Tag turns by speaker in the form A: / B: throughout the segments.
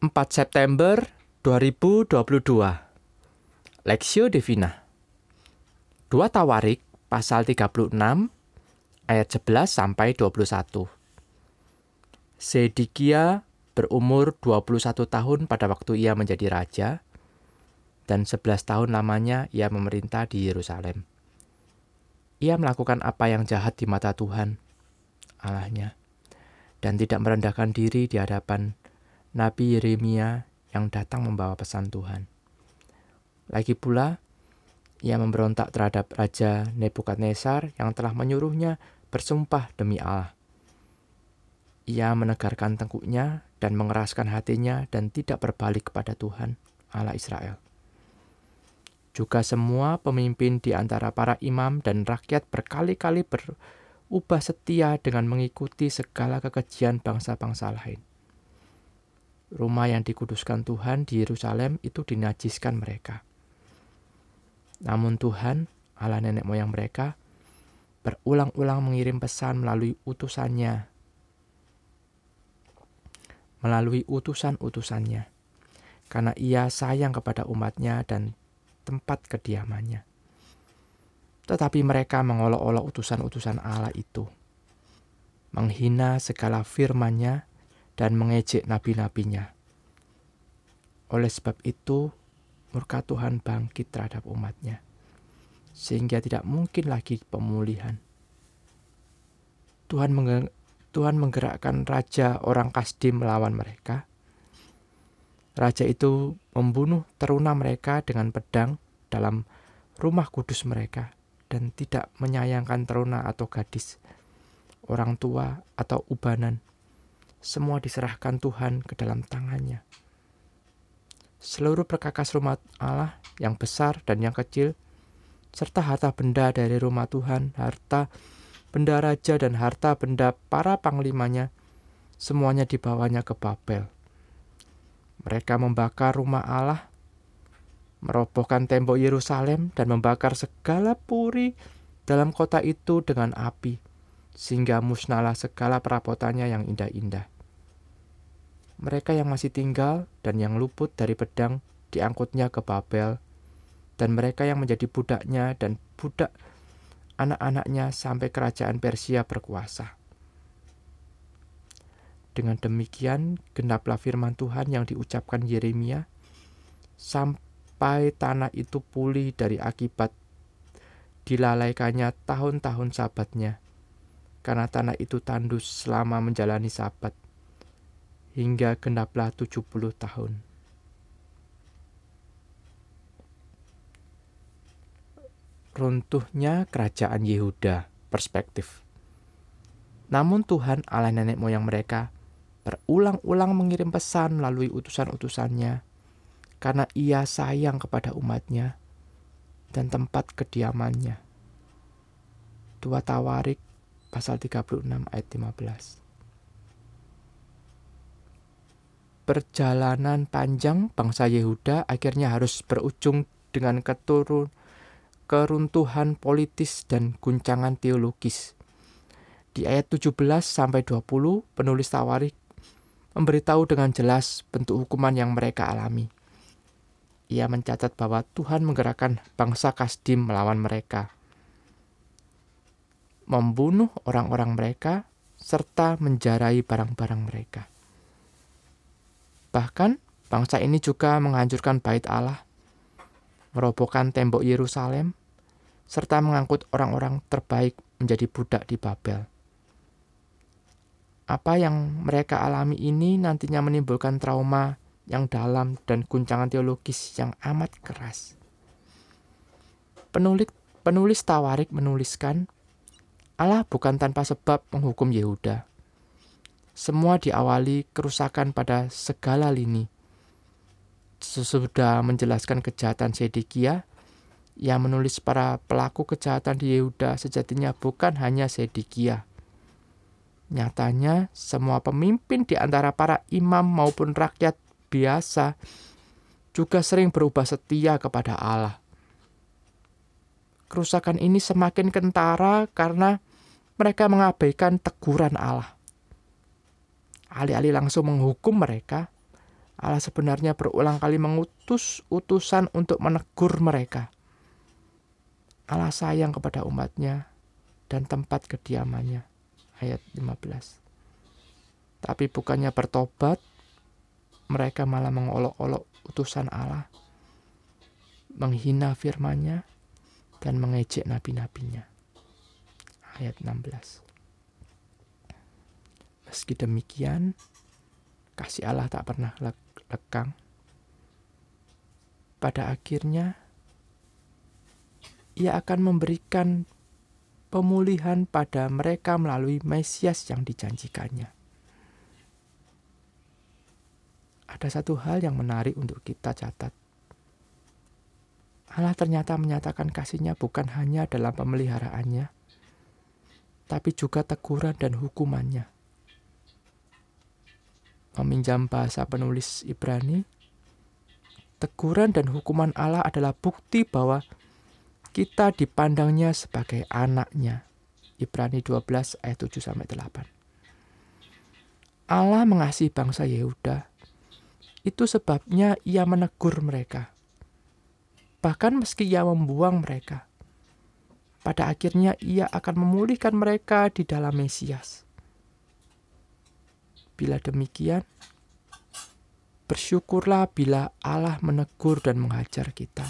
A: 4 September 2022 Lexio Divina. 2 Tawarik pasal 36 ayat 11 sampai 21 Sedikia berumur 21 tahun pada waktu ia menjadi raja dan 11 tahun lamanya ia memerintah di Yerusalem. Ia melakukan apa yang jahat di mata Tuhan Allahnya dan tidak merendahkan diri di hadapan Nabi Yeremia yang datang membawa pesan Tuhan. Lagi pula, ia memberontak terhadap Raja Nebukadnezar yang telah menyuruhnya bersumpah demi Allah. Ia menegarkan tengkuknya dan mengeraskan hatinya dan tidak berbalik kepada Tuhan, Allah Israel. Juga semua pemimpin di antara para imam dan rakyat berkali-kali ber, ubah setia dengan mengikuti segala kekejian bangsa-bangsa lain. Rumah yang dikuduskan Tuhan di Yerusalem itu dinajiskan mereka. Namun Tuhan, Allah nenek moyang mereka, berulang-ulang mengirim pesan melalui utusannya, melalui utusan-utusannya, karena ia sayang kepada umatnya dan tempat kediamannya. Tetapi mereka mengolok-olok utusan-utusan Allah itu, menghina segala firman-Nya dan mengejek nabi-nabinya. Oleh sebab itu, murka Tuhan bangkit terhadap umatnya, sehingga tidak mungkin lagi pemulihan. Tuhan, menge Tuhan menggerakkan raja orang Kasdim melawan mereka. Raja itu membunuh teruna mereka dengan pedang dalam rumah kudus mereka dan tidak menyayangkan teruna atau gadis, orang tua atau ubanan. Semua diserahkan Tuhan ke dalam tangannya. Seluruh perkakas rumah Allah yang besar dan yang kecil, serta harta benda dari rumah Tuhan, harta benda raja dan harta benda para panglimanya, semuanya dibawanya ke Babel. Mereka membakar rumah Allah merobohkan tembok Yerusalem dan membakar segala puri dalam kota itu dengan api, sehingga musnahlah segala perabotannya yang indah-indah. Mereka yang masih tinggal dan yang luput dari pedang diangkutnya ke Babel, dan mereka yang menjadi budaknya dan budak anak-anaknya sampai kerajaan Persia berkuasa. Dengan demikian, genaplah firman Tuhan yang diucapkan Yeremia, sampai tanah itu pulih dari akibat dilalaikannya tahun-tahun sabatnya, karena tanah itu tandus selama menjalani sabat, hingga genaplah 70 tahun. Runtuhnya kerajaan Yehuda, perspektif. Namun Tuhan Allah nenek moyang mereka berulang-ulang mengirim pesan melalui utusan-utusannya karena ia sayang kepada umatnya dan tempat kediamannya. Dua Tawarik pasal 36 ayat 15. Perjalanan panjang bangsa Yehuda akhirnya harus berujung dengan keturun keruntuhan politis dan guncangan teologis. Di ayat 17 sampai 20 penulis Tawarik memberitahu dengan jelas bentuk hukuman yang mereka alami ia mencatat bahwa Tuhan menggerakkan bangsa Kasdim melawan mereka, membunuh orang-orang mereka, serta menjarai barang-barang mereka. Bahkan, bangsa ini juga menghancurkan bait Allah, merobohkan tembok Yerusalem, serta mengangkut orang-orang terbaik menjadi budak di Babel. Apa yang mereka alami ini nantinya menimbulkan trauma yang dalam dan guncangan teologis yang amat keras. Penulis, penulis Tawarik menuliskan, Allah bukan tanpa sebab menghukum Yehuda. Semua diawali kerusakan pada segala lini. Sesudah menjelaskan kejahatan Sedekia, ia menulis para pelaku kejahatan di Yehuda sejatinya bukan hanya Sedekia. Nyatanya, semua pemimpin di antara para imam maupun rakyat biasa juga sering berubah setia kepada Allah. Kerusakan ini semakin kentara karena mereka mengabaikan teguran Allah. Alih-alih langsung menghukum mereka, Allah sebenarnya berulang kali mengutus utusan untuk menegur mereka. Allah sayang kepada umatnya dan tempat kediamannya. Ayat 15. Tapi bukannya bertobat, mereka malah mengolok-olok utusan Allah, menghina firman-Nya, dan mengejek nabi-nabinya. Ayat 16. Meski demikian, kasih Allah tak pernah lekang. Pada akhirnya, ia akan memberikan pemulihan pada mereka melalui Mesias yang dijanjikannya. Ada satu hal yang menarik untuk kita catat. Allah ternyata menyatakan kasihnya bukan hanya dalam pemeliharaannya, tapi juga teguran dan hukumannya. Meminjam bahasa penulis Ibrani, teguran dan hukuman Allah adalah bukti bahwa kita dipandangnya sebagai anaknya. Ibrani 12 ayat 7 sampai 8. Allah mengasihi bangsa Yehuda. Itu sebabnya ia menegur mereka. Bahkan meski ia membuang mereka. Pada akhirnya ia akan memulihkan mereka di dalam Mesias. Bila demikian, bersyukurlah bila Allah menegur dan mengajar kita.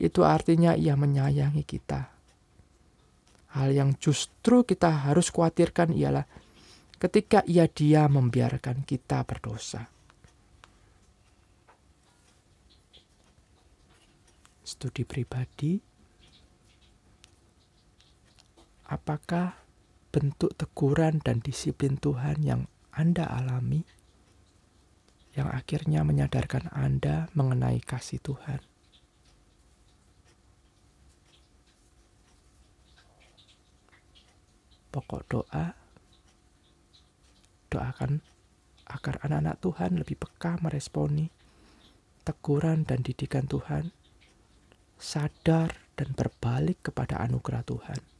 A: Itu artinya ia menyayangi kita. Hal yang justru kita harus khawatirkan ialah ketika ia dia membiarkan kita berdosa. Studi pribadi, apakah bentuk teguran dan disiplin Tuhan yang Anda alami, yang akhirnya menyadarkan Anda mengenai kasih Tuhan. Pokok doa, doakan agar anak-anak Tuhan lebih peka meresponi teguran dan didikan Tuhan, sadar dan berbalik kepada anugerah Tuhan.